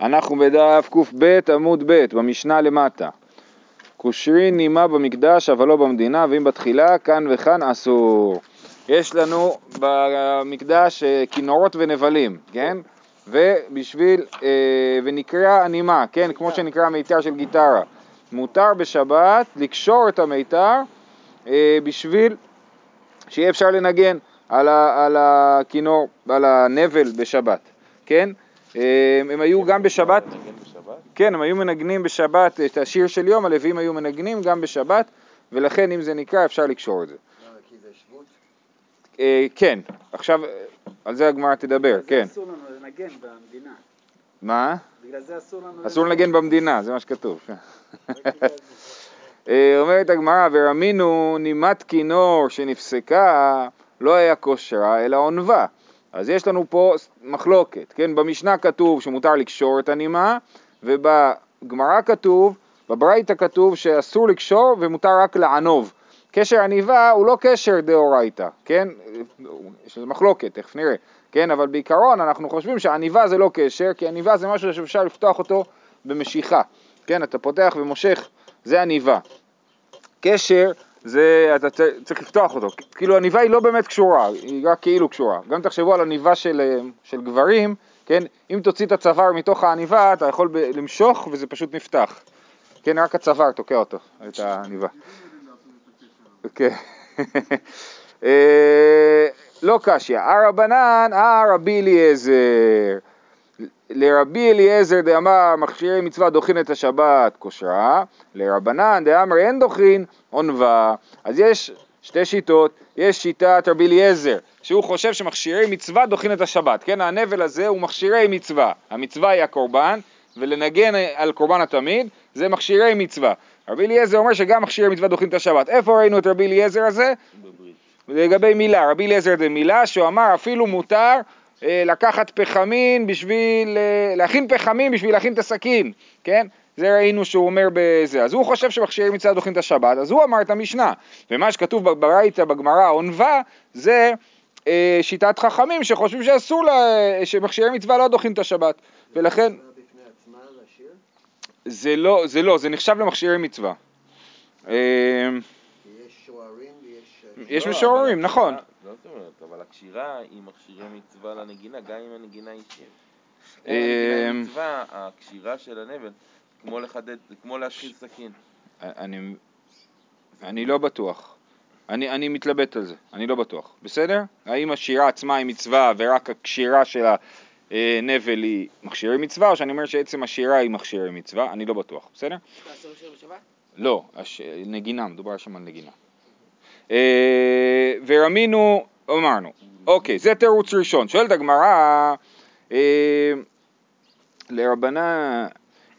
אנחנו בדף קב עמוד ב' במשנה למטה. קושרין נימה במקדש אבל לא במדינה ואם בתחילה כאן וכאן אסור. יש לנו במקדש אה, כינורות ונבלים, כן? ובשביל, אה, ונקרא נימה, כן? כמו שנקרא מיתר של גיטרה. מותר בשבת לקשור את המיתר אה, בשביל שיהיה אפשר לנגן על, ה, על הכינור, על הנבל בשבת, כן? אה, הם היו גם בשבת, כן, הם היו מנגנים בשבת את השיר של יום, הלווים היו מנגנים גם בשבת, ולכן אם זה נקרא אפשר לקשור את זה. אה, כן, עכשיו על זה הגמרא תדבר, כן. אסור לנו לנגן במדינה. מה? בגלל זה אסור לנו... אסור לנגן במדינה, זה מה שכתוב. כן. אה, אומרת הגמרא, ורמינו נימת כינור שנפסקה לא היה כושרה אלא עונבה. אז יש לנו פה מחלוקת, כן? במשנה כתוב שמותר לקשור את הנימה, ובגמרא כתוב, בברייתא כתוב שאסור לקשור ומותר רק לענוב. קשר עניבה הוא לא קשר דאורייתא, כן? יש לזה מחלוקת, תכף נראה, כן? אבל בעיקרון אנחנו חושבים שעניבה זה לא קשר, כי עניבה זה משהו שאפשר לפתוח אותו במשיכה, כן? אתה פותח ומושך, זה עניבה. קשר זה, אתה צריך לפתוח אותו, כאילו עניבה היא לא באמת קשורה, היא רק כאילו קשורה. גם תחשבו על עניבה של, של גברים, כן? אם תוציא את הצוואר מתוך העניבה, אתה יכול ב- למשוך וזה פשוט נפתח. כן, רק הצוואר תוקע אותו, את העניבה. כן. אה, לא קשיא, הרבנן, הרבי אליעזר. לרבי אליעזר דאמר מכשירי מצווה דוחין את השבת כושרה, לרבנן דאמר אין דוחין עונבה. אז יש שתי שיטות, יש שיטת רבי אליעזר, שהוא חושב שמכשירי מצווה דוחין את השבת, כן, הנבל הזה הוא מכשירי מצווה, המצווה היא הקורבן, ולנגן על קורבן התמיד זה מכשירי מצווה. רבי אליעזר אומר שגם מכשירי מצווה דוחין את השבת. איפה ראינו את רבי אליעזר הזה? לגבי מילה, רבי אליעזר זה מילה שהוא אמר אפילו מותר לקחת פחמין בשביל, אה, להכין פחמים בשביל להכין את הסכין, כן? זה ראינו שהוא אומר בזה. אז הוא חושב שמכשירי מצווה דוחים את השבת, אז הוא אמר את המשנה. ומה שכתוב ברייתא בגמרא עונבה זה אה, שיטת חכמים שחושבים שאסור, לה, שמכשירי מצווה לא דוחים את השבת. ולכן... זה לא, זה לא, זה נחשב למכשירי מצווה. יש שוערים ויש... יש משוררים, נכון. אבל הקשירה היא מכשירי מצווה לנגינה, גם אם הנגינה היא שיר. אמ, הנגינה היא מצווה, הקשירה של הנבל, כמו לחדד, כמו להתחיל סכין. אני, אני לא בטוח. אני, אני מתלבט על זה, אני לא בטוח. בסדר? האם השירה עצמה היא מצווה ורק הקשירה של הנבל היא מכשירי מצווה, או שאני אומר שעצם השירה היא מכשירי מצווה? אני לא בטוח. בסדר? לא, הש... נגינה, מדובר שם על נגינה. אה, ורמינו, אמרנו, אוקיי, זה תירוץ ראשון. שואלת הגמרא, אה, לרבנה,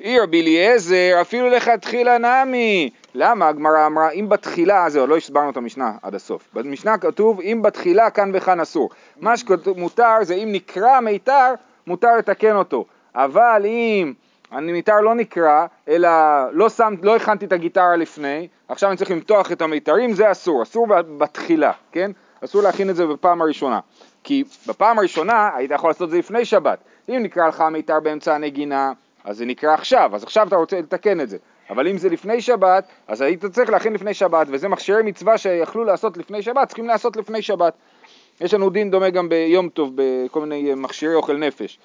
אי רבי אליעזר, אפילו לכתחילה נמי. למה? הגמרא אמרה, אם בתחילה, זהו, לא הסברנו את המשנה עד הסוף. במשנה כתוב, אם בתחילה כאן וכאן אסור. מה שמותר זה אם נקרא מיתר, מותר לתקן אותו. אבל אם המיתר לא נקרא, אלא לא, שם, לא הכנתי את הגיטרה לפני, עכשיו אני צריך למתוח את המיתרים, זה אסור, אסור בתחילה, כן? אסור להכין את זה בפעם הראשונה. כי בפעם הראשונה היית יכול לעשות את זה לפני שבת. אם נקרא לך המיתר באמצע הנגינה, אז זה נקרא עכשיו, אז עכשיו אתה רוצה לתקן את זה. אבל אם זה לפני שבת, אז היית צריך להכין לפני שבת, וזה מכשירי מצווה שיכלו לעשות לפני שבת, צריכים לעשות לפני שבת. יש לנו דין דומה גם ביום טוב, בכל מיני מכשירי אוכל נפש.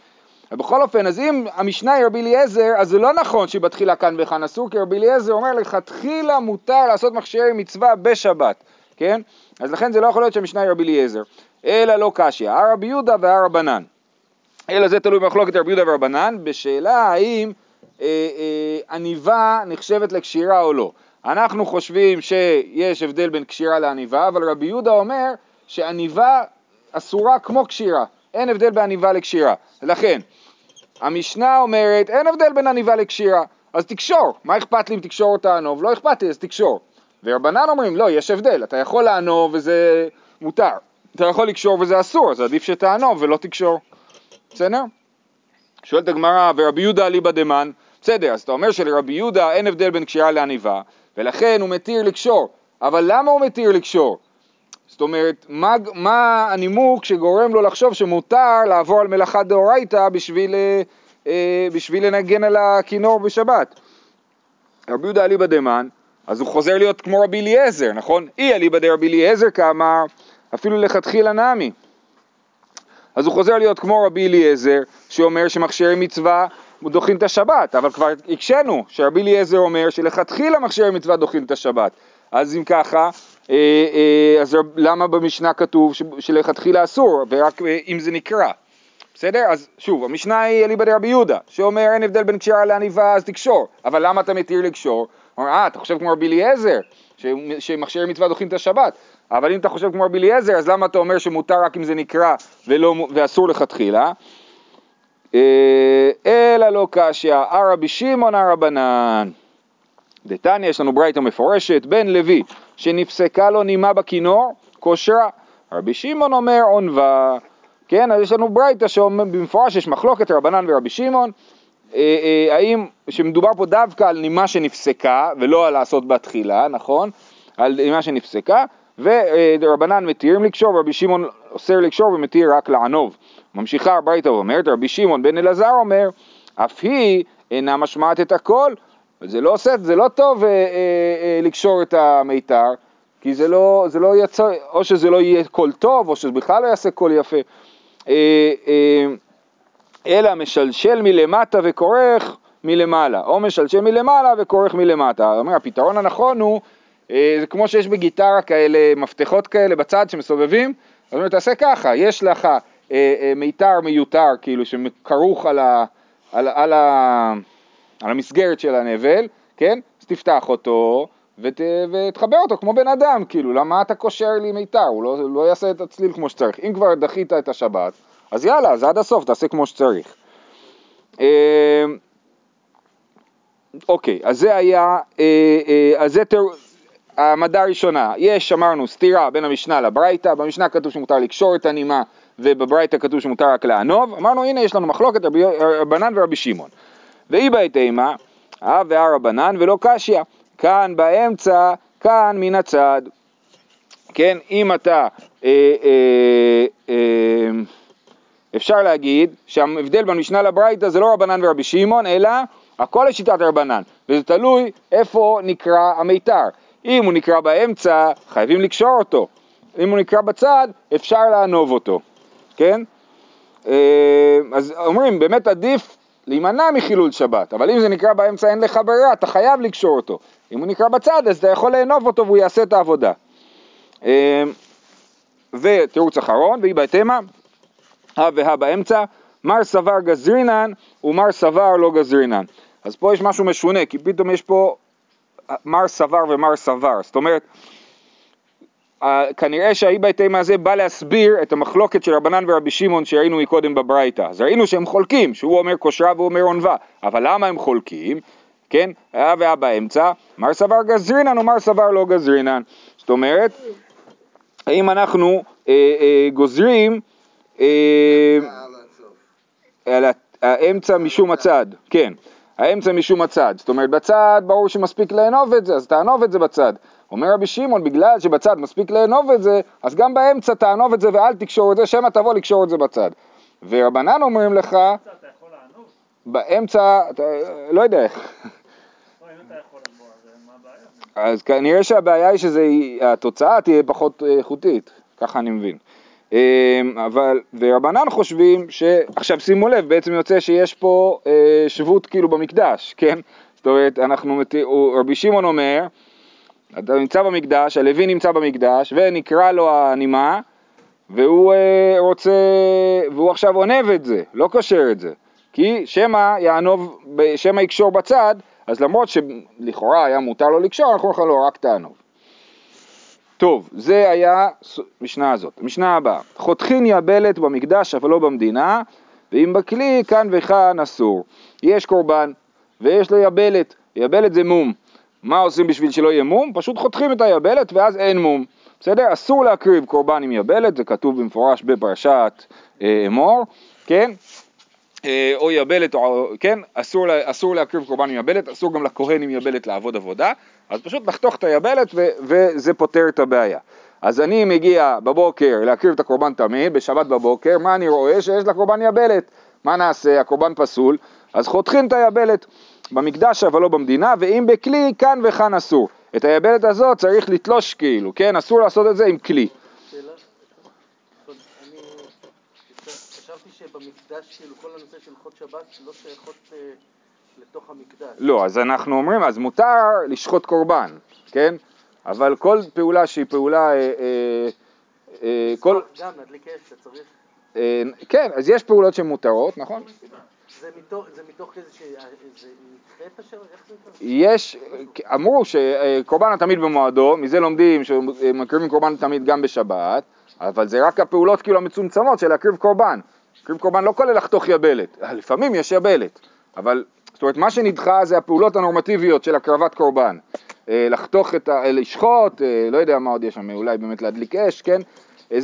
בכל אופן, אז אם המשנה היא רבי אליעזר, אז זה לא נכון שבתחילה כאן וכאן אסור, כי רבי אליעזר אומר לכתחילה מותר לעשות מכשירי מצווה בשבת, כן? אז לכן זה לא יכול להיות שהמשנה היא רבי אליעזר. אלא לא קשיא, הרבי יהודה והרבנן. אלא זה תלוי במחלוקת רבי יהודה ורבנן, בשאלה האם אה, אה, עניבה נחשבת לקשירה או לא. אנחנו חושבים שיש הבדל בין קשירה לעניבה, אבל רבי יהודה אומר שעניבה אסורה כמו קשירה, אין הבדל בעניבה לקשירה. לכן, המשנה אומרת, אין הבדל בין עניבה לקשירה, אז תקשור. מה אכפת לי אם תקשור או תענוב? לא אכפת לי, אז תקשור. ורבנן אומרים, לא, יש הבדל, אתה יכול לענוב וזה מותר. אתה יכול לקשור וזה אסור, אז עדיף שתענוב ולא תקשור. בסדר? שואלת הגמרא, ורבי יהודה אליבא דמן, בסדר, אז אתה אומר שלרבי יהודה אין הבדל בין קשירה לעניבה, ולכן הוא מתיר לקשור. אבל למה הוא מתיר לקשור? זאת אומרת, מה, מה הנימוק שגורם לו לחשוב שמותר לעבור על מלאכה דאורייתא בשביל, אה, בשביל לנגן על הכינור בשבת. רבי יהודה אליבא דמן, אז הוא חוזר להיות כמו רבי אליעזר, נכון? אי אליבא דרבי אליעזר כאמר, אפילו לכתחילה נמי. אז הוא חוזר להיות כמו רבי אליעזר, שאומר שמכשירי מצווה דוחים את השבת, אבל כבר הקשינו שרבי אליעזר אומר שלכתחילה מכשירי מצווה דוחים את השבת. אז אם ככה, אה, אה, אז למה במשנה כתוב שלכתחילה אסור, ורק אה, אם זה נקרא? בסדר? אז שוב, המשנה היא אליבא דרבי יהודה, שאומר אין הבדל בין קשירה לעניבה אז תקשור, אבל למה אתה מתיר לקשור? אומר, אה, אתה חושב כמו רבי אליעזר, שמכשירי מצווה דוחים את השבת, אבל אם אתה חושב כמו רבי אליעזר, אז למה אתה אומר שמותר רק אם זה נקרא ולא, ואסור לכתחילה? אה, אלא לא קשיא, הרבי שמעון הרבנן. דתניא יש לנו ברייתא מפורשת, בן לוי, שנפסקה לו נימה בכינור, כושרה. רבי שמעון אומר עונבה. כן, אז יש לנו ברייתא שאומר במפורש יש מחלוקת רבנן ורבי שמעון, אה, אה, האם, שמדובר פה דווקא על נימה שנפסקה, ולא על לעשות בתחילה, נכון? על נימה שנפסקה, ורבנן מתירים לקשור, ורבי שמעון אוסר לקשור ומתיר רק לענוב. ממשיכה הברייתא ואומרת, רבי שמעון בן אלעזר אומר, אף היא אינה משמעת את הכל, זה לא עושה, זה לא טוב אה, אה, אה, לקשור את המיתר, כי זה לא, זה לא יצא, או שזה לא יהיה קול טוב, או שזה בכלל לא יעשה קול יפה. אה, אה, אלא משלשל מלמטה וכורך מלמעלה, או משלשל מלמעלה וכורך מלמטה. אומר, הפתרון הנכון הוא, אה, זה כמו שיש בגיטרה כאלה, מפתחות כאלה בצד שמסובבים, אז אומר, תעשה ככה, יש לך אה, אה, מיתר מיותר, כאילו, שכרוך על, ה, על, על, ה, על המסגרת של הנבל, כן? אז תפתח אותו ות, ותחבר אותו כמו בן אדם, כאילו, למה אתה קושר לי מיתר? הוא לא, לא יעשה את הצליל כמו שצריך. אם כבר דחית את השבת, אז יאללה, אז עד הסוף תעשה כמו שצריך. אה, אוקיי, אז זה היה, אה, אה, אז זה תיאור, העמדה הראשונה, יש, אמרנו, סתירה בין המשנה לברייתא, במשנה כתוב שמותר לקשור את הנימה ובברייתא כתוב שמותר רק לענוב, אמרנו הנה יש לנו מחלוקת רבי רבנן ורבי שמעון. ואי בעת אימה, אה והא רבנן ולא קשיא, כאן באמצע, כאן מן הצד. כן, אם אתה, אה, אה, אה, אפשר להגיד שההבדל בין משנה לברייתא זה לא רבנן ורבי שמעון, אלא הכל לשיטת רבנן, וזה תלוי איפה נקרא המיתר. אם הוא נקרא באמצע, חייבים לקשור אותו. אם הוא נקרא בצד, אפשר לענוב אותו, כן? אה, אז אומרים, באמת עדיף להימנע מחילול שבת, אבל אם זה נקרא באמצע אין לך ברירה, אתה חייב לקשור אותו. אם הוא נקרא בצד, אז אתה יכול לענוב אותו והוא יעשה את העבודה. אה, ותירוץ אחרון, והיא בהתאמה, הא והא באמצע, מר סבר גזרינן ומר סבר לא גזרינן. אז פה יש משהו משונה, כי פתאום יש פה מר סבר ומר סבר, זאת אומרת, כנראה שהאי בהתאמה הזה בא להסביר את המחלוקת של רבנן ורבי שמעון שראינו מקודם בברייתא. אז ראינו שהם חולקים, שהוא אומר כושרה והוא אומר עונבה, אבל למה הם חולקים? כן, היה והיה באמצע, מר סבר גזרינן ומר סבר לא גזרינן. זאת אומרת, האם אנחנו אה, אה, גוזרים האמצע משום הצד, כן, האמצע משום הצד, זאת אומרת בצד ברור שמספיק לאנוב את זה, אז תענוב את זה בצד. אומר רבי שמעון, בגלל שבצד מספיק לאנוב את זה, אז גם באמצע תענוב את זה ואל תקשור את זה, שמא תבוא לקשור את זה בצד. ורבנן אומרים לך? באמצע, אתה, לא יודע איך. לא? אז כנראה שהבעיה היא שהתוצאה תהיה פחות אה, איכותית, ככה אני מבין. אמ, אבל, ורבנן חושבים ש... עכשיו שימו לב, בעצם יוצא שיש פה אה, שבות כאילו במקדש, כן? זאת אומרת, אנחנו, מת- רבי שמעון אומר, אתה נמצא במקדש, הלוי נמצא במקדש, ונקרא לו הנימה, והוא אה, רוצה, והוא עכשיו עונב את זה, לא קושר את זה. כי שמא יענוב, שמא יקשור בצד, אז למרות שלכאורה היה מותר לו לקשור, אנחנו לך לא, רק תענוב. טוב, זה היה משנה הזאת. משנה הבאה, חותכין יבלת במקדש אבל לא במדינה, ואם בכלי כאן וכאן אסור. יש קורבן ויש לו יבלת, יבלת זה מום. מה עושים בשביל שלא יהיה מום? פשוט חותכים את היבלת ואז אין מום. בסדר? אסור להקריב קורבן עם יבלת, זה כתוב במפורש בפרשת אה, אמור, כן? אה, או יבלת, או, כן, אסור, אסור להקריב קורבן עם יבלת, אסור גם לכהן עם יבלת לעבוד עבודה, אז פשוט לחתוך את היבלת ו- וזה פותר את הבעיה. אז אני מגיע בבוקר להקריב את הקורבן תמיד, בשבת בבוקר, מה אני רואה? שיש לקורבן יבלת. מה נעשה? הקורבן פסול, אז חותכים את היבלת במקדש אבל לא במדינה, ואם בכלי כאן וכאן אסור. את היבלת הזאת צריך לתלוש כאילו, כן? אסור לעשות את זה עם כלי. שאלה, אני חשבתי שבמקדש, כאילו, כל הנושא של הלכות שבת לא שייכות אה, לתוך המקדש. לא, אז אנחנו אומרים, אז מותר לשחוט קורבן, כן? אבל כל פעולה שהיא פעולה, אה, אה, אה, כל, גם להדליק אש, אתה צריך... אה, כן, אז יש פעולות שמותרות, נכון? זה מתוך, זה מתוך איזה ש... זה את השם? איך זה נקרא? יש, אמרו שקורבן התמיד במועדו, מזה לומדים שמקריבים קורבן תמיד גם בשבת, אבל זה רק הפעולות כאילו המצומצמות של להקריב קורבן. להקריב קורבן לא כולל לחתוך יבלת, לפעמים יש יבלת, אבל זאת אומרת מה שנדחה זה הפעולות הנורמטיביות של הקרבת קורבן. אה, לחתוך את ה... לשחוט, אה, לא יודע מה עוד יש שם, אולי באמת להדליק אש, כן? אה,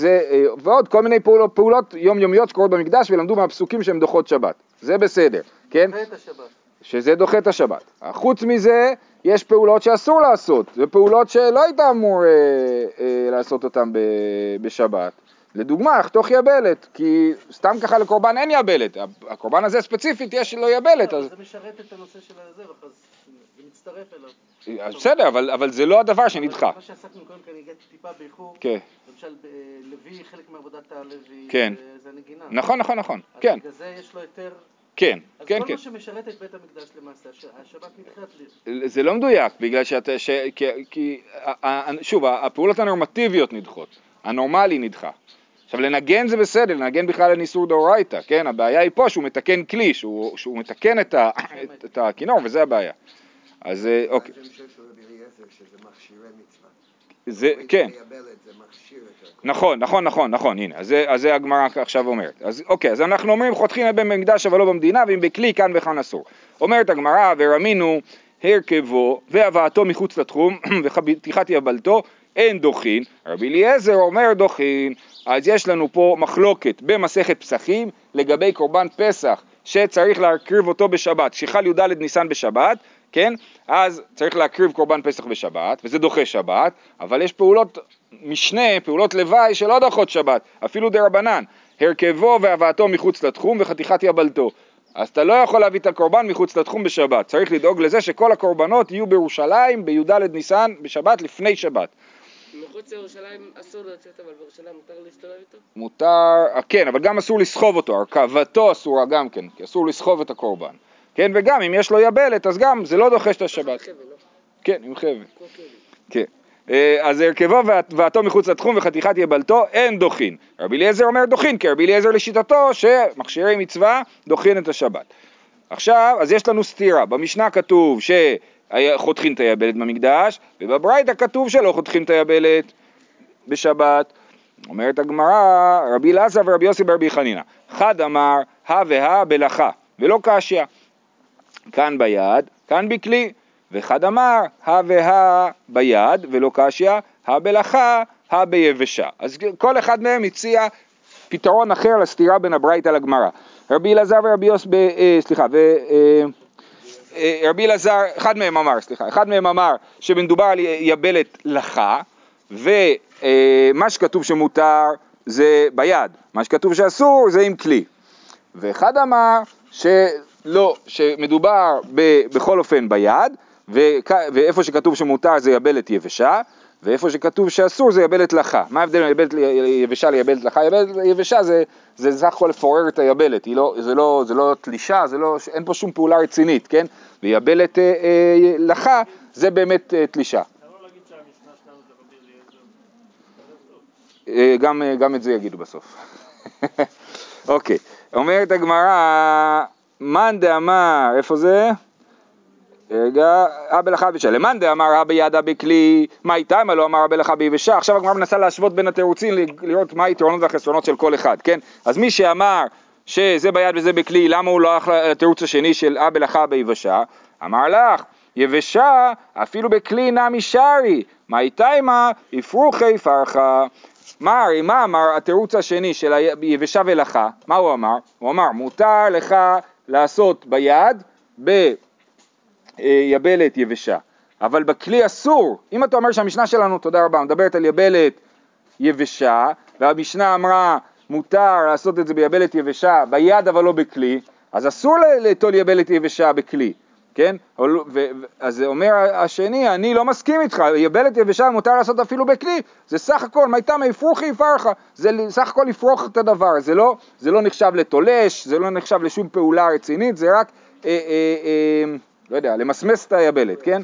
ועוד כל מיני פעולות, פעולות יומיומיות שקורות במקדש ולמדו מהפסוקים שהן דוחות שבת. זה בסדר, כן? נדחה את השבת. שזה דוחה את השבת. חוץ מזה, יש פעולות שאסור לעשות, זה פעולות שלא היית אמור אה, אה, לעשות אותן ב, בשבת. לדוגמה, לחתוך יבלת, כי סתם ככה לקורבן אין יבלת, הקורבן הזה ספציפית יש לו יבלת, אז זה משרת את הנושא של הזה, אז זה מצטרף אליו. אז בסדר, אבל, אבל זה לא הדבר שנדחה. מה שעסקנו קודם, אני הגעתי טיפה באיחור. כן, למשל, לוי, חלק מעבודת הלוי, כן. זה- הנגינה. נכון, נכון, נכון, אז כן, בגלל זה יש לו יותר... כן, אז כן, כל כן. מה שמשרת את בית המקדש למעשה, הש- השבת נדחית לי. זה לא מדויק, בגלל שאתה, ש, כי, כי, שוב, הפעולות הנורמטיביות נדחות, הנורמלי נדחה. עכשיו לנגן זה בסדר, לנגן בכלל אין איסור דאורייתא, כן? הבעיה היא פה שהוא מתקן כלי, שהוא, שהוא מתקן את, ה, את, את הכינור, וזה הבעיה. אז אה, אוקיי. זה, כן. נכון, נכון, נכון, נכון, הנה, אז זה, הגמרא עכשיו אומרת. אז אוקיי, אז אנחנו אומרים חותכים בין במקדש אבל לא במדינה, ואם בכלי כאן וכאן אסור. אומרת הגמרא, ורמינו הרכבו והבאתו מחוץ לתחום וחתיכת יבלתו, אין דוחין. רבי אליעזר אומר דוחין. אז יש לנו פה מחלוקת במסכת פסחים לגבי קורבן פסח, שצריך להקריב אותו בשבת. שחל י"ד ניסן בשבת, כן? אז צריך להקריב קורבן פסח בשבת, וזה דוחה שבת, אבל יש פעולות משנה, פעולות לוואי שלא דוחות שבת, אפילו דה רבנן, הרכבו והבאתו מחוץ לתחום וחתיכת יבלתו. אז אתה לא יכול להביא את הקורבן מחוץ לתחום בשבת, צריך לדאוג לזה שכל הקורבנות יהיו בירושלים בי"ד ניסן בשבת לפני שבת. מחוץ לירושלים אסור לצאת, אבל בירושלים מותר להסתובב איתו? מותר, אה, כן, אבל גם אסור לסחוב אותו, הרכבתו אסורה גם כן, כי אסור לסחוב את הקורבן. כן, וגם אם יש לו יבלת, אז גם זה לא דוחש את השבת. לא? כן, עם חבל. כן. אה, אז הרכבו והתו מחוץ לתחום וחתיכת יבלתו אין דוחין. רבי אליעזר אומר דוחין, כי רבי אליעזר לשיטתו שמכשירי מצווה דוחין את השבת. עכשיו, אז יש לנו סתירה. במשנה כתוב שחותכים את היבלת במקדש, ובברייתא כתוב שלא חותכים את היבלת בשבת. אומרת הגמרא, רבי אלעזר ורבי יוסי ברבי חנינא, חד אמר, הא והא בלכה, ולא קשיא. כאן ביד, כאן בכלי. ואחד אמר, הא והא ביד ולא קשיא, הא בלכה, הא ביבשה. אז כל אחד מהם הציע פתרון אחר לסתירה בין הברייתא לגמרא. רבי אלעזר ורבי יוס, ב, אה, סליחה, ו... אה, רבי אלעזר, אחד מהם אמר, סליחה, אחד מהם אמר שמדובר על יבלת לחה, ומה שכתוב שמותר זה ביד, מה שכתוב שאסור זה עם כלי. ואחד אמר שלא, שמדובר ב, בכל אופן ביד, ואיפה שכתוב שמותר זה יבלת יבשה, ואיפה שכתוב שאסור זה יבלת לחה. מה ההבדל בין יבלת יבשה ליבלת לחה? יבלת יבשה זה, זה סך הכל לפורר את היבלת, לא, זה, לא, זה לא תלישה, זה לא, אין פה שום פעולה רצינית, כן? ויבלת אה, אה, לחה זה באמת אה, תלישה. אה, גם, אה, גם את זה יגידו בסוף. אוקיי, אומרת הגמרא, מאן דאמר, איפה זה? לך ביבשה. למאן דאמר אבא ידה בכלי, מה מה לא אמר אבא לך ביבשה? עכשיו הגמרא מנסה להשוות בין התירוצים, לראות מה היתרונות והחסרונות של כל אחד, כן? אז מי שאמר שזה ביד וזה בכלי, למה הוא לא הלך לתירוץ השני של אבא לך ביבשה? אמר לך, יבשה אפילו בכלי נמי שרי, מה איתה מה יפרוחי פרחה. מה מה אמר התירוץ השני של היבשה ולחה? מה הוא אמר? הוא אמר מותר לך לעשות ביד ביבלת יבשה, אבל בכלי אסור. אם אתה אומר שהמשנה שלנו, תודה רבה, מדברת על יבלת יבשה, והמשנה אמרה מותר לעשות את זה ביבלת יבשה, ביד אבל לא בכלי, אז אסור ל- ליטול יבלת יבשה בכלי, כן? אז אומר השני, אני לא מסכים איתך, יבלת יבשה מותר לעשות אפילו בכלי, זה סך הכל, מי תמי אפרוחי יפרחה, זה סך הכל לפרוח את הדבר, זה לא, זה לא נחשב לתולש, זה לא נחשב לשום פעולה רצינית, זה רק, אה, אה, אה, לא יודע, למסמס את היבלת, כן?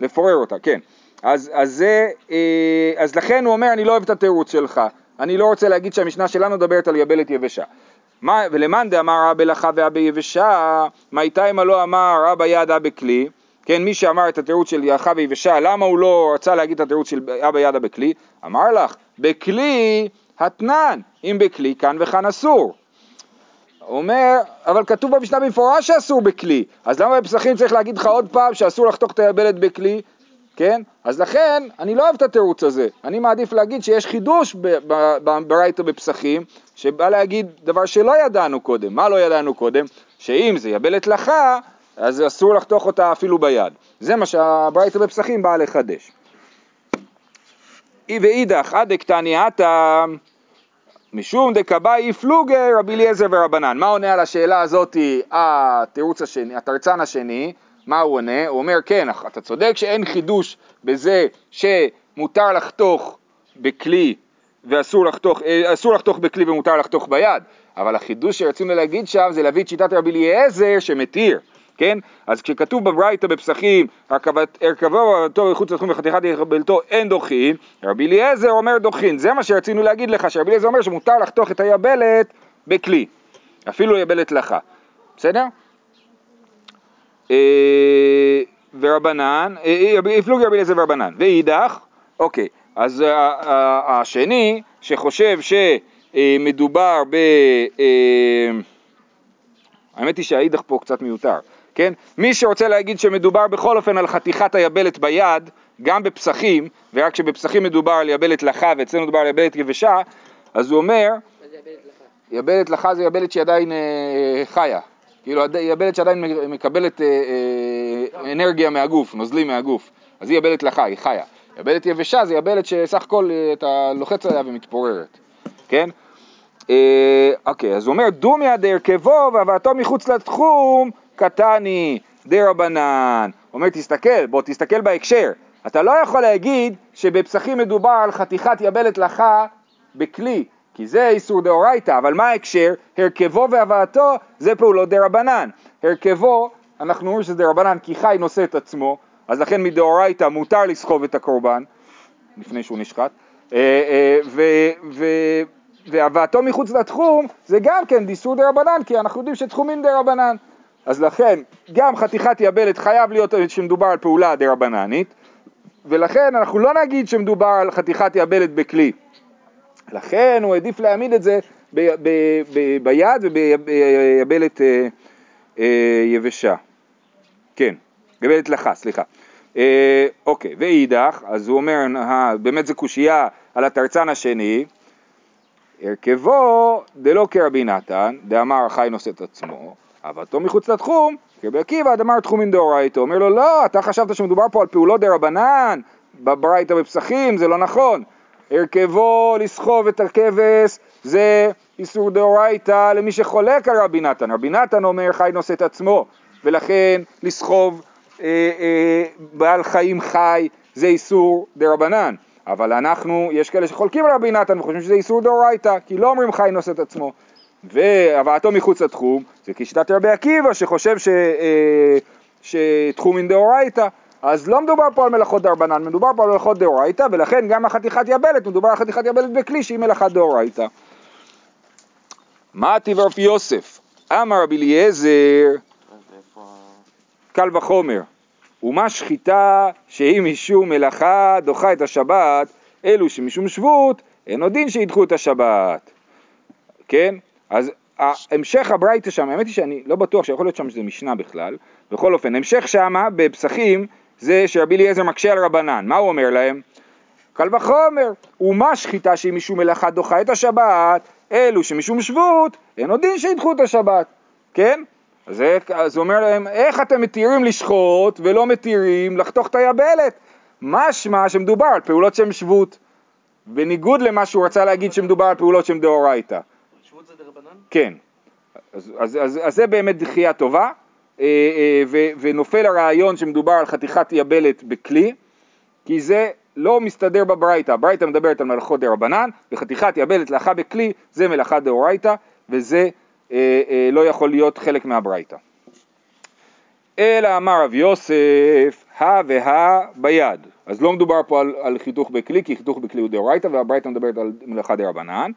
לפורר אותה, כן. אז, אז, זה, אה, אז לכן הוא אומר, אני לא אוהב את התירוץ שלך, אני לא רוצה להגיד שהמשנה שלנו מדברת על יבלת יבשה. ולמאן דאמר אבא לך ואבא יבשה, מה איתה אם לא אמר אבא יד אבא כלי, כן, מי שאמר את התירוץ של יחה ויבשה, למה הוא לא רצה להגיד את התירוץ של אבא יד אבא כלי? אמר לך, בכלי התנן, אם בכלי כאן וכאן אסור. אומר, אבל כתוב במשנה במפורש שאסור בכלי, אז למה בפסחים צריך להגיד לך עוד פעם שאסור לחתוך את היבלת בכלי? כן? אז לכן, אני לא אוהב את התירוץ הזה. אני מעדיף להגיד שיש חידוש ברייתא בפסחים, שבא להגיד דבר שלא ידענו קודם. מה לא ידענו קודם? שאם זה יבלת לחה, אז אסור לחתוך אותה אפילו ביד. זה מה שהברייתא בפסחים באה לחדש. אי ואידך, עד דקתני עתה, משום דקבאי פלוגי רבי אליעזר ורבנן. מה עונה על השאלה הזאתי התירוץ השני, התרצן השני? מה הוא עונה? הוא אומר, כן, אתה צודק שאין חידוש בזה שמותר לחתוך בכלי ואסור לחתוך, אה, אסור לחתוך בכלי ומותר לחתוך ביד, אבל החידוש שרצינו להגיד שם זה להביא את שיטת רבי אליעזר שמתיר, כן? אז כשכתוב בברייתא בפסחים, הרכבו ועבודתו מחוץ לתחום וחתיכת יבלתו אין דוחין, רבי אליעזר אומר דוחין, זה מה שרצינו להגיד לך, שרבי אליעזר אומר שמותר לחתוך את היבלת בכלי, אפילו יבלת לחה, בסדר? אה, ורבנן, אה, אה, הפלוג רבי אליעזר ורבנן, ואידך, אוקיי, אז השני שחושב שמדובר ב... האמת היא שהאידך פה קצת מיותר, כן? מי שרוצה להגיד שמדובר בכל אופן על חתיכת היבלת ביד, גם בפסחים, ורק שבפסחים מדובר על יבלת לחה ואצלנו מדובר על יבלת יבשה, אז הוא אומר, מה זה יבלת לך? יבלת לחה זה יבלת שהיא עדיין אה, חיה, כאילו יבלת שעדיין מקבלת אה, אה, אנרגיה מהגוף, נוזלים מהגוף, אז היא יבלת לחה, היא חיה. יבלת יבשה זה יבלת שסך הכל אה, אתה לוחץ עליה ומתפוררת, כן? אה, אוקיי, אז הוא אומר דומיה דהרכבו והבאתו מחוץ לתחום קטני דרבנן. אומר תסתכל, בוא תסתכל בהקשר. אתה לא יכול להגיד שבפסחים מדובר על חתיכת יבלת לחה בכלי, כי זה איסור דאורייתא, אבל מה ההקשר? הרכבו והבאתו זה פעולות דרבנן. הרכבו, אנחנו אומרים שזה דרבנן כי חי נושא את עצמו, אז לכן מדאורייתא מותר לסחוב את הקורבן לפני שהוא נשחט. אה, אה, והבאתו מחוץ לתחום זה גם כן דיסור דרבנן, כי אנחנו יודעים שתחומים דרבנן. אז לכן, גם חתיכת יבלת חייב להיות שמדובר על פעולה דרבננית, ולכן אנחנו לא נגיד שמדובר על חתיכת יבלת בכלי. לכן הוא העדיף להעמיד את זה ב- ב- ב- ביד וביבלת אה, אה, יבשה. כן, יבלת לחה, סליחה. אה, אוקיי, ואידך, אז הוא אומר, אה, באמת זה קושייה על התרצן השני, הרכבו דלא כרבי נתן, דאמר חי נושא את עצמו, אהבתו מחוץ לתחום, כרבי עקיבא דאמר תחומין דאורייתא, אומר לו לא, אתה חשבת שמדובר פה על פעולות דרבנן, בברייתא בפסחים, זה לא נכון, הרכבו לסחוב את הכבש זה איסור דאורייתא למי שחולק על רבי נתן, רבי נתן אומר חי נושא את עצמו, ולכן לסחוב אה, אה, בעל חיים חי זה איסור דרבנן. אבל אנחנו, יש כאלה שחולקים על רבי נתן וחושבים שזה איסור דאורייתא, כי לא אומרים חי נושא את עצמו. והבאתו מחוץ לתחום, זה כשיטת רבי עקיבא שחושב ש, אה, שתחומין דאורייתא. אז לא מדובר פה על מלאכות דרבנן, מדובר פה על מלאכות דאורייתא, ולכן גם החתיכת יבלת, מדובר על חתיכת יבלת בכלי שהיא מלאכת דאורייתא. מה טיב רבי יוסף? אמר רבי אליעזר. קל וחומר. ומה שחיטה שהיא משום מלאכה דוחה את השבת, אלו שמשום שבות, אין עוד דין שידחו את השבת. כן? אז המשך הברייתא שם, האמת היא שאני לא בטוח שיכול להיות שם שזה משנה בכלל, בכל אופן, המשך שמה בפסחים זה שרבי אליעזר מקשה על רבנן, מה הוא אומר להם? קל וחומר, ומה שחיטה שהיא משום מלאכה דוחה את השבת, אלו שמשום שבות, אין עוד דין שידחו את השבת, כן? אז, הוא אומר להם, איך אתם מתירים לשחוט ולא מתירים לחתוך את היבלת? משמע שמדובר על פעולות שהן שבות. בניגוד למה שהוא רצה להגיד שמדובר על פעולות שהן דאורייתא. כן. אז, אז, אז, אז זה באמת דחייה טובה, אה, אה, ו, ונופל הרעיון שמדובר על חתיכת יבלת בכלי, כי זה לא מסתדר בברייתא, הברייתא מדברת על מלאכות דרבנן, וחתיכת יבלת לאחה בכלי זה מלאכה דאורייתא, וזה אה, אה, לא יכול להיות חלק מהברייתא. אלא אמר רב יוסף, הא והא ביד. אז לא מדובר פה על, על חיתוך בכלי, כי חיתוך בכלי הוא דאורייתא, והברייתא מדברת על מלאכה דרבנן.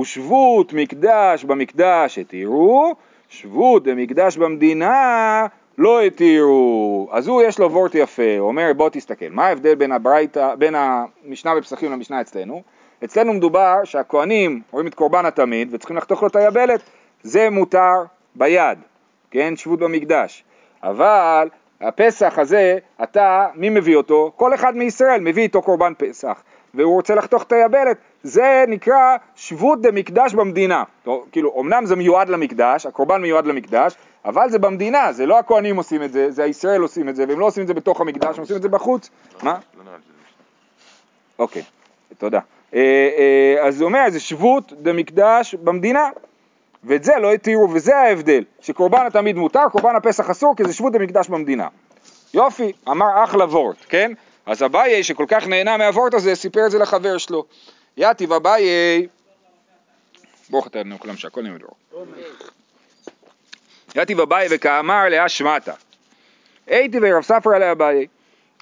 ושבות מקדש במקדש התירו, שבות במקדש במדינה לא התירו. אז הוא יש לו וורט יפה, הוא אומר בוא תסתכל, מה ההבדל בין הברייתא, בין המשנה בפסחים למשנה אצלנו? אצלנו מדובר שהכהנים רואים את קורבן התמיד וצריכים לחתוך לו את היבלת, זה מותר ביד, כן, שבות במקדש. אבל הפסח הזה, אתה, מי מביא אותו? כל אחד מישראל מביא איתו קורבן פסח, והוא רוצה לחתוך את היבלת, זה נקרא שבות דמקדש במדינה. טוב, כאילו, אמנם זה מיועד למקדש, הקורבן מיועד למקדש, אבל זה במדינה, זה לא הכהנים עושים את זה, זה הישראל עושים את זה, והם לא עושים את זה בתוך המקדש, הם עושים את זה בחוץ. מה? לא לי שזה משנה. אוקיי, תודה. אה, אה, אז הוא אומר, זה שבות דמקדש במדינה, ואת זה לא התירו, וזה ההבדל, שקורבן התמיד מותר, קורבן הפסח אסור, כי זה שבות דמקדש במדינה. יופי, אמר אחלה וורט, כן? אז אביי, שכל כך נהנה מהוורט הזה, סיפר את זה לחבר שלו. יתיב אביי, ברוך אתה אדוני כולם שהכל נהיה בדור. יתיב אביי וכאמר לאה שמטה. הייתי ורב ספר עליה אביי.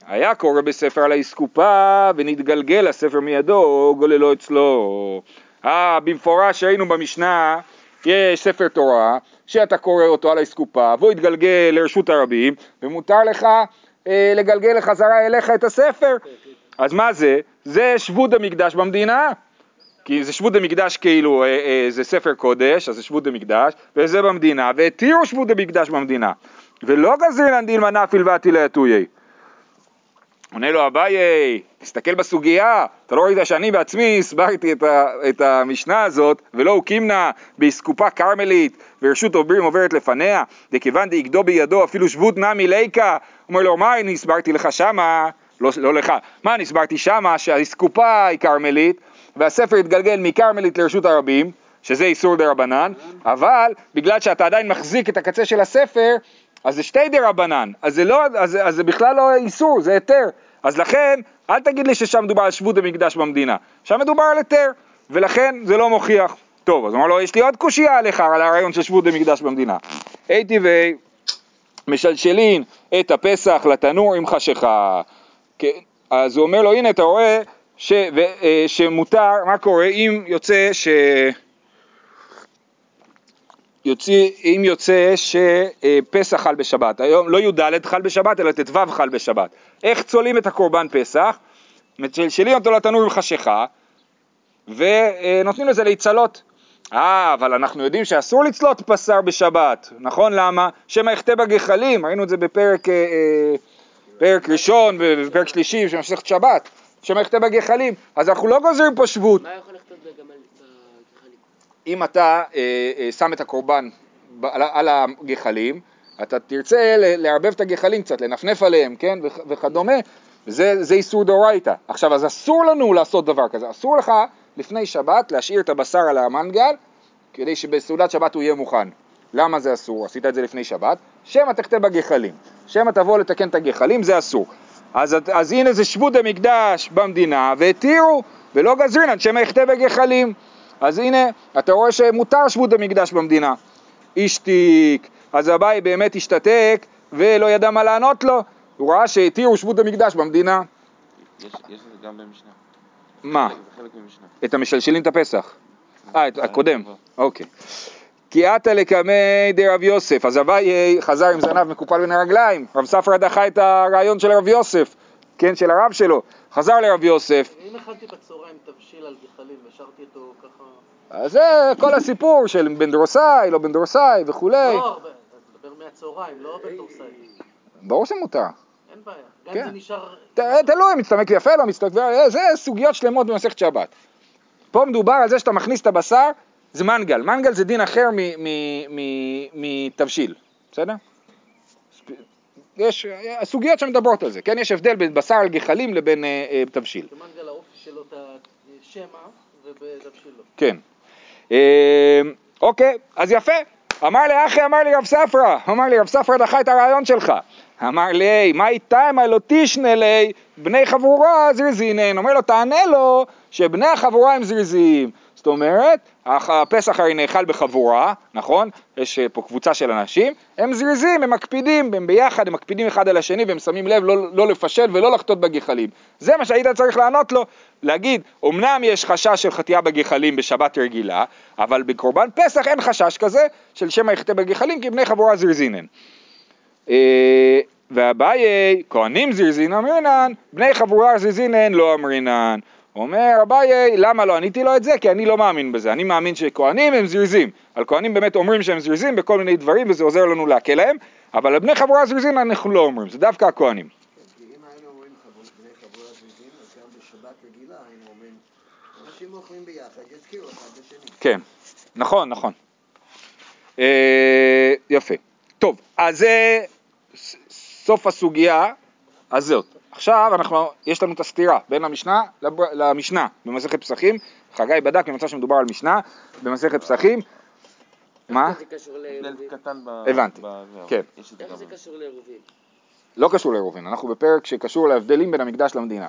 היה קורא בספר על האסקופה ונתגלגל הספר מידו, גוללו אצלו. אה, במפורש ראינו במשנה, יש ספר תורה, שאתה קורא אותו על האסקופה, והוא יתגלגל לרשות הרבים, ומותר לך אה, לגלגל לחזרה אליך את הספר. אז מה זה? זה שבות המקדש במדינה. כי זה שבות המקדש כאילו, אה, אה, זה ספר קודש, אז זה שבות המקדש, וזה במדינה, והתירו שבות המקדש במדינה. ולא גזרינן דילמה נפיל ואתי ליתויי. עונה לו אביי, תסתכל בסוגיה, אתה לא ראית שאני בעצמי הסברתי את, ה, את המשנה הזאת, ולא הוא קימנה באסקופה כרמלית, ורשות עוברים עוברת לפניה, דכיוון דאגדו בידו אפילו שבות נמי ליקה, אומר לו, מה אני הסברתי לך שמה, לא, לא לך, מה אני הסברתי שמה, שהאסקופה היא כרמלית, והספר התגלגל מכרמלית לרשות הרבים, שזה איסור דה רבנן, אבל בגלל שאתה עדיין מחזיק את הקצה של הספר, אז זה שתי דה רבנן, אז זה, לא, אז, אז זה בכלל לא איסור, זה היתר. אז לכן, אל תגיד לי ששם מדובר על שבות המקדש במדינה, שם מדובר על היתר, ולכן זה לא מוכיח. טוב, אז אמר לו, יש לי עוד קושייה עליך על הרעיון של שבות המקדש במדינה. הייתי ומשלשלין את הפסח לתנור עם חשיכה. כן, אז הוא אומר לו, הנה אתה רואה ש, ו, אה, שמותר, מה קורה אם יוצא ש... יוצא, אם יוצא שפסח חל בשבת, היום לא י"ד חל בשבת אלא ט"ו חל בשבת. איך צולעים את הקורבן פסח? משלשלים אותו לתנור עם חשיכה ונותנים לזה להצלות. אה, אבל אנחנו יודעים שאסור לצלות בשר בשבת, נכון? למה? שמא יחטא בגחלים, ראינו את זה בפרק אה, אה, פרק ראשון ובפרק שלישי של מסכת שבת, יחטא בגחלים, אז אנחנו לא גוזרים פה שבות. מה יכול לכתוב בגמל בגחלים? אם אתה אה, אה, שם את הקורבן על, הגחלים, אתה תרצה לערבב את הגחלים קצת, לנפנף עליהם, כן, וכ- וכדומה, וזה זה איסור דאורייתא. עכשיו, אז אסור לנו לעשות דבר כזה, אסור לך לפני שבת להשאיר את הבשר על המנגל, כדי שבסעודת שבת הוא יהיה מוכן. למה זה אסור? עשית את זה לפני שבת, שמא תחטא בגחלים. שמא תבוא לתקן את הגחלים, זה אסור. אז, אז הנה זה שבות המקדש במדינה, והתירו, ולא גזרינן, שמא יחטא בגחלים. אז הנה, אתה רואה שמותר שבות המקדש במדינה. השתיק, אז אביי באמת השתתק ולא ידע מה לענות לו, הוא ראה שהתירו שבות המקדש במדינה. יש את זה גם במשנה. מה? את המשלשלים את הפסח. אה, את הקודם, אוקיי. כי עתה לקמי דרב יוסף, אז אביי חזר עם זנב מקופל בין הרגליים, רב ספרא דחה את הרעיון של רב יוסף, כן, של הרב שלו, חזר לרב יוסף, אם הכנתי בצהריים תבשיל על גחלים והשארתי אותו ככה... אז זה כל הסיפור של בן דורסאי, לא בן דורסאי וכולי, לא הרבה, אז דבר מהצהריים, לא בתורסאי. ברור שמותר. אין בעיה. גם כן. זה נשאר... תלוי, מצטמק יפה, לא מצטמק זה סוגיות שלמות במסכת שבת. פה מדובר על זה שאתה מכניס את הבשר, זה מנגל, מנגל זה דין אחר מתבשיל, בסדר? יש הסוגיות שמדברות על זה, כן? יש הבדל בין בשר על גחלים לבין אה, אה, תבשיל. כמנגל האופי שלו, אתה... שמע ובדף שלו. כן. אה, אוקיי, אז יפה. אמר לי אחי, אמר לי רב ספרא, אמר לי רב ספרא דחה את הרעיון שלך. אמר לי, מה איתם לא תשנה לי, בני חבורה זריזינן. אומר לו, תענה לו שבני החבורה הם זריזים. זאת אומרת, הפסח הרי נאכל בחבורה, נכון? יש אה, פה קבוצה של אנשים, הם זריזים, הם מקפידים, הם ביחד, הם מקפידים אחד על השני והם שמים לב לא, לא לפשל ולא לחטות בגחלים. זה מה שהיית צריך לענות לו, להגיד, אמנם יש חשש של חטייה בגחלים בשבת רגילה, אבל בקורבן פסח אין חשש כזה של שמא יחטא בגחלים כי בני חבורה. אה, ואביי, כהנים זריזין אמרינן, בני חבורה זריזינן לא אמרינן. אומר אביי, למה לא עניתי לו את זה? כי אני לא מאמין בזה, אני מאמין שכהנים הם זריזים. על כהנים באמת אומרים שהם זריזים בכל מיני דברים וזה עוזר לנו להקל להם, אבל על בני חבורה זריזין אנחנו לא אומרים, זה דווקא הכהנים. זריזים. כן, נכון, נכון. אה, יפה. טוב, אז זה סוף הסוגיה הזאת. עכשיו אנחנו, יש לנו את הסתירה בין המשנה לבר- למשנה במסכת פסחים. חגי בדק במצב שמדובר על משנה במסכת פסחים. מה? איך זה קשור לעירובין? הבנתי. כן. איך. זה קשור לעירובין? לא קשור לעירובין, אנחנו בפרק שקשור להבדלים בין המקדש למדינה.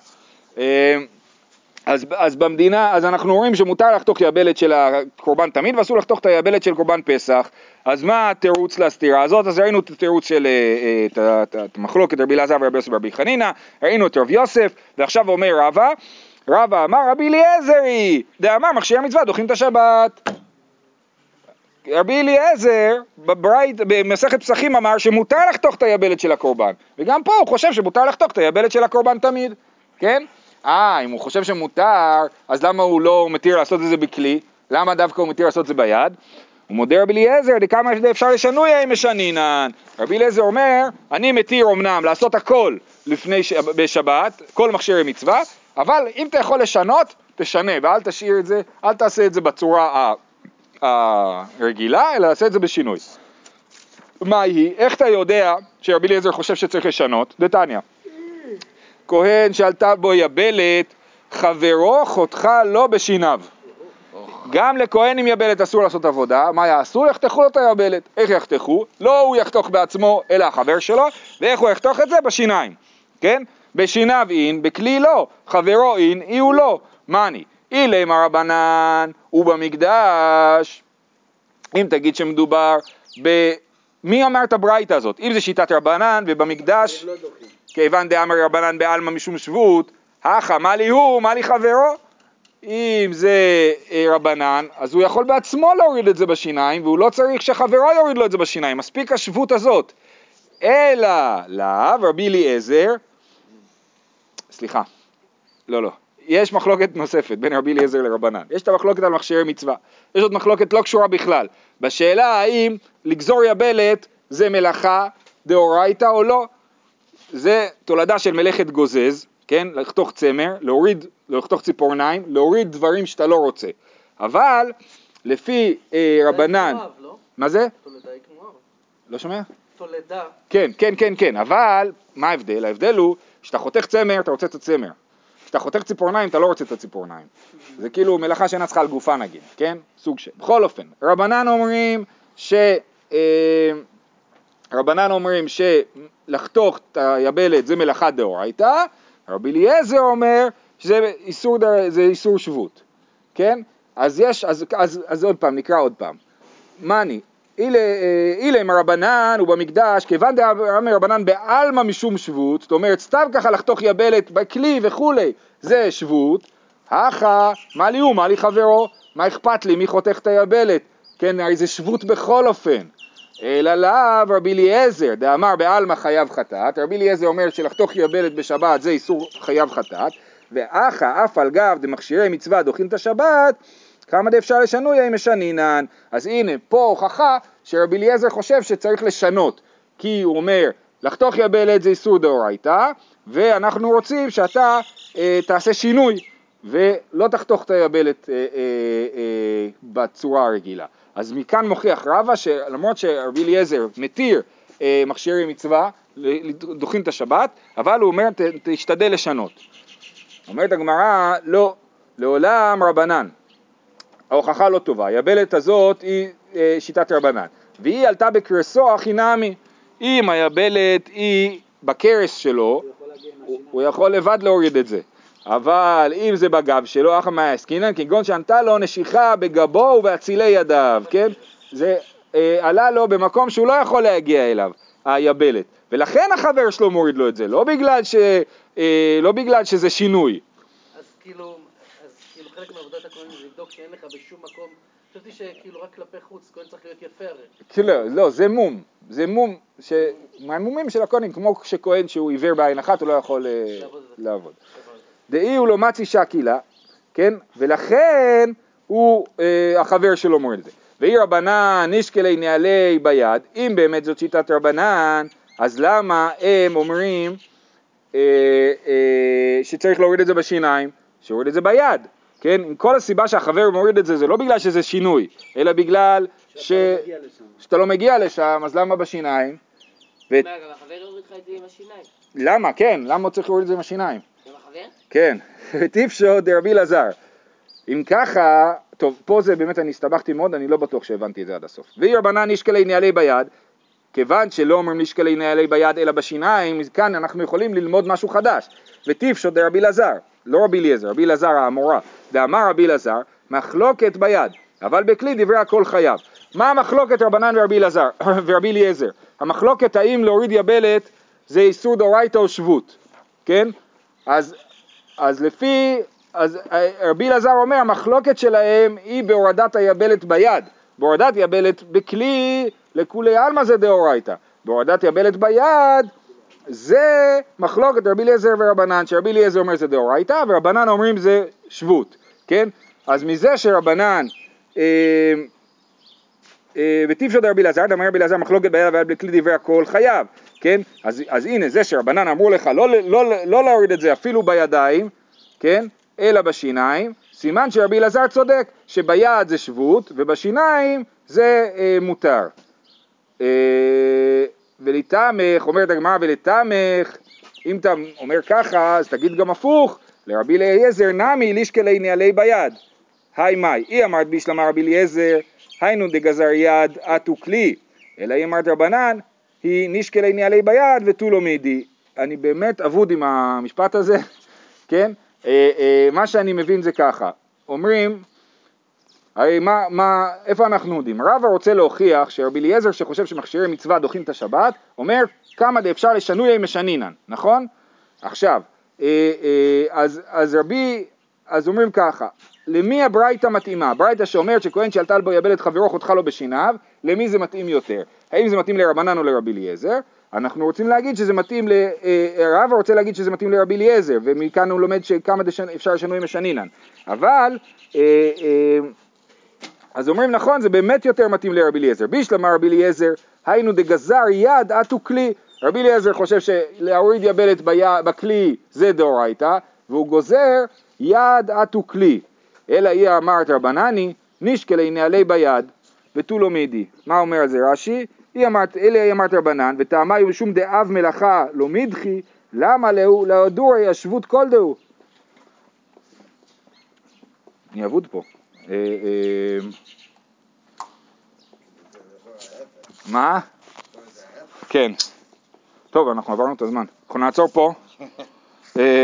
אז, אז במדינה, אז אנחנו רואים שמותר לחתוך יבלת של הקורבן תמיד ואסור לחתוך את היבלת של קורבן פסח. אז מה התירוץ לסתירה הזאת? אז ראינו את התירוץ של, אה, אה, את את את המחלוקת רבי אלעזר ורבי יוסף ורבי חנינא, ראינו את רב יוסף, ועכשיו אומר רבא, רבא אמר רבי אליעזרי, דאמר מכשיר מצווה דוחים את השבת. רבי אליעזר בברייט, במסכת פסחים אמר שמותר לחתוך את היבלת של הקורבן וגם פה הוא חושב שמותר לחתוך את היבלת של הקורבן תמיד, כן? אה, אם הוא חושב שמותר, אז למה הוא לא מתיר לעשות את זה בכלי? למה דווקא הוא מתיר לעשות את זה ביד? הוא מודה רבי אליעזר, דכמה אפשר לשנויה אם משנינן. רבי אליעזר אומר, אני מתיר אמנם לעשות הכל לפני ש... בשבת, כל מכשירי מצווה, אבל אם אתה יכול לשנות, תשנה, ואל תשאיר את זה, אל תעשה את זה בצורה. הרגילה, אלא לעשה את זה בשינוי. מה היא? איך אתה יודע שרבי אליעזר חושב שצריך לשנות? דתניא. כהן שעלתה בו יבלת, חברו חותך לא בשיניו. גם לכהן עם יבלת אסור לעשות עבודה, מה יעשו? יחתכו לו את היבלת. איך יחתכו? לא הוא יחתוך בעצמו, אלא החבר שלו, ואיך הוא יחתוך את זה? בשיניים, כן? בשיניו אין, בכלי לא, חברו אין, אי הוא לא. מאני? אילי מרבנן ובמקדש, אם תגיד שמדובר ב... מי אמר את הברייתא הזאת? אם זה שיטת רבנן ובמקדש, לא. כיוון דאמר רבנן בעלמא משום שבות, הכא מה לי הוא, מה לי חברו? אם זה אה, רבנן, אז הוא יכול בעצמו להוריד את זה בשיניים, והוא לא צריך שחברו יוריד לו את זה בשיניים, מספיק השבות הזאת. אלא לאו, רבי אליעזר, סליחה, לא, לא, יש מחלוקת נוספת בין רבי אליעזר לרבנן, יש את המחלוקת על מכשירי מצווה, יש עוד מחלוקת לא קשורה בכלל, בשאלה האם לגזור יבלת זה מלאכה דאורייתא או לא, זה תולדה של מלאכת גוזז, כן, לחתוך צמר, להוריד, לחתוך ציפורניים, להוריד דברים שאתה לא רוצה, אבל לפי אה, רבנן, תולדה היא כמו אב, לא? מה זה? תולדה היא כמו אב. לא שומע? תולדה. כן, כן, כן, כן, אבל מה ההבדל? ההבדל הוא שאתה חותך צמר, אתה רוצה את הצמר. כשאתה חותך ציפורניים, אתה לא רוצה את הציפורניים. זה כאילו מלאכה שאינה צריכה על גופה נגיד, כן? סוג של. בכל אופן, רבנן אומרים ש... אה, רבנן אומרים שלחתוך את היבלת זה מלאכה דאורייתא, רבי אליעזר אומר שזה איסור, זה איסור שבות, כן? אז יש, אז, אז, אז עוד פעם, נקרא עוד פעם. מאני, אילה מרבנן ובמקדש, כיוון דאמר רבנן בעלמא משום שבות, זאת אומרת סתם ככה לחתוך יבלת בכלי וכולי, זה שבות, הכא, מה לי הוא, מה לי חברו, מה אכפת לי, מי חותך את היבלת, כן, הרי זה שבות בכל אופן. אלא לאו רבי אליעזר, דאמר בעלמא חייב חטאת, רבי אליעזר אומר שלחתוך יבלת בשבת זה איסור חייב חטאת, ואחא אף על גב דמכשירי מצווה דוחים את השבת, כמה דאפשר לשנויה אם משנינן. אז הנה, פה הוכחה שרבי אליעזר חושב שצריך לשנות, כי הוא אומר, לחתוך יבלת זה איסור דאורייתא, ואנחנו רוצים שאתה אה, תעשה שינוי, ולא תחתוך את היבלת אה, אה, אה, בצורה הרגילה. אז מכאן מוכיח רבא שלמרות שרבי אליעזר מתיר אה, מכשירי מצווה, דוחים את השבת, אבל הוא אומר ת, תשתדל לשנות. אומרת הגמרא, לא, לעולם רבנן. ההוכחה לא טובה, היבלת הזאת היא אה, שיטת רבנן, והיא עלתה בקרסו הכי נמי. אם היבלת היא בכרס שלו, הוא, הוא יכול לבד להוריד את זה. אבל אם זה בגב שלו, אחא מאי עסקינן, כגון שענתה לו נשיכה בגבו ובאצילי ידיו, כן? זה אה, עלה לו במקום שהוא לא יכול להגיע אליו, היבלת. ולכן החבר שלו מוריד לו את זה, לא בגלל, ש, אה, לא בגלל שזה שינוי. אז כאילו, אז כאילו חלק מעבודת הכהנים זה לבדוק שאין לך בשום מקום, חשבתי שכאילו רק כלפי חוץ, כהן צריך להיות יפה הרי. כאילו, לא, זה מום. זה מום, ש... מהמומים של הכהנים, כמו שכהן שהוא עיוור בעין אחת, הוא לא יכול אה, לעבוד. דאי הוא לא מצי שקילה, כן? ולכן הוא, אה, החבר שלו מוריד את זה. ואי רבנן נשקלי נעלי ביד, אם באמת זאת שיטת רבנן, אז למה הם אומרים אה, אה, שצריך להוריד את זה בשיניים, שיוריד את זה ביד, כן? עם כל הסיבה שהחבר מוריד את זה, זה לא בגלל שזה שינוי, אלא בגלל ש... שאתה לא מגיע לשם, אז למה בשיניים? ו- מה, גם החבר יוריד לך את זה עם השיניים? למה? כן, למה הוא צריך להוריד את זה עם השיניים? גם החבר? כן, טיפשו דרבי אלעזר. אם ככה, טוב, פה זה באמת, אני הסתבכתי מאוד, אני לא בטוח שהבנתי את זה עד הסוף. ואי רבנן נשקלי נעלי ביד, כיוון שלא אומרים נשקלי נעלי ביד אלא בשיניים, כאן אנחנו יכולים ללמוד משהו חדש. וטיפשו דרבי אלעזר, לא רבי אליעזר, רבי אלעזר האמורה, ואמר רבי אלעזר, מחלוקת ביד, אבל בכלי דברי הכל חייב. מה המחלוקת רבנן ורבי אלעזר, ורבי אליעזר? המחלוקת האם להוריד יבלת זה איסור דאורייתא או שבות, כן? אז, אז לפי, אז אה, רבי אלעזר אומר, המחלוקת שלהם היא בהורדת היבלת ביד. בהורדת יבלת בכלי, לכולי עלמא זה דאורייתא. בהורדת יבלת ביד, זה מחלוקת רבי אליעזר ורבנן, שרבי אליעזר אומר זה דאורייתא, ורבנן אומרים זה שבות, כן? אז מזה שרבנן, אה, אה, וטיפשו דרבי אלעזר, דאמר רבי אלעזר מחלוקת ביד ויד בכלי דברי הכל חייב, כן? אז, אז הנה זה שרבנן אמרו לך לא, לא, לא להוריד את זה אפילו בידיים, כן? אלא בשיניים, סימן שרבי אלעזר צודק, שביד זה שבות ובשיניים זה אה, מותר. אה, ולתמך, אומרת הגמרא ולתמך, אם אתה אומר ככה, אז תגיד גם הפוך, לרבי אליעזר נמי לישקלי נעלי ביד. היי מאי, אי אמרת בישלמה רבי אליעזר, היינו דגזר יד אטו כלי, אלא היא אמרת רבנן, היא נשקלי נעלי ביד ותו לא מידי. אני באמת אבוד עם המשפט הזה, כן? אה, אה, מה שאני מבין זה ככה, אומרים, הרי מה, מה, איפה אנחנו עומדים? רבא רוצה להוכיח שרבי אליעזר שחושב שמכשירי מצווה דוחים את השבת, אומר כמה דאפשר לשנויה משנינן, נכון? עכשיו, אה, אז, אז רבי, אז אומרים ככה, למי הברייתא מתאימה? ברייתא שאומרת שכהן שעלתה על בו יבלת חברו חותכה לו בשיניו, למי זה מתאים יותר? האם זה מתאים לרבנן או לרבי אליעזר? אנחנו רוצים להגיד שזה מתאים, ל... אה, רבא רוצה להגיד שזה מתאים לרבי אליעזר, ומכאן הוא לומד שכמה דשנ... אפשר לשנוי משנינן. אבל, אה, אה, אז אומרים נכון, זה באמת יותר מתאים לרבי אליעזר. בישלמה רבי אליעזר, היינו דגזר יד אטו כלי. רבי אליעזר חושב שלהוריד יבלת. בכלי זה דאורייתא, והוא גוזר יד אטו כלי. אלא היא אמרת רבנני, נשקלי נעלי ביד, ותו לא מידי. מה אומר על זה רש"י? היא אמרת, אלה היא אמרת רבנן, וטעמה היא משום דאב מלאכה לא מדחי, למה לאו להדור ישבות כל דהו? אני אבוד פה. אה, אה, מה? כן. טוב, אנחנו עברנו את הזמן. אנחנו נעצור פה.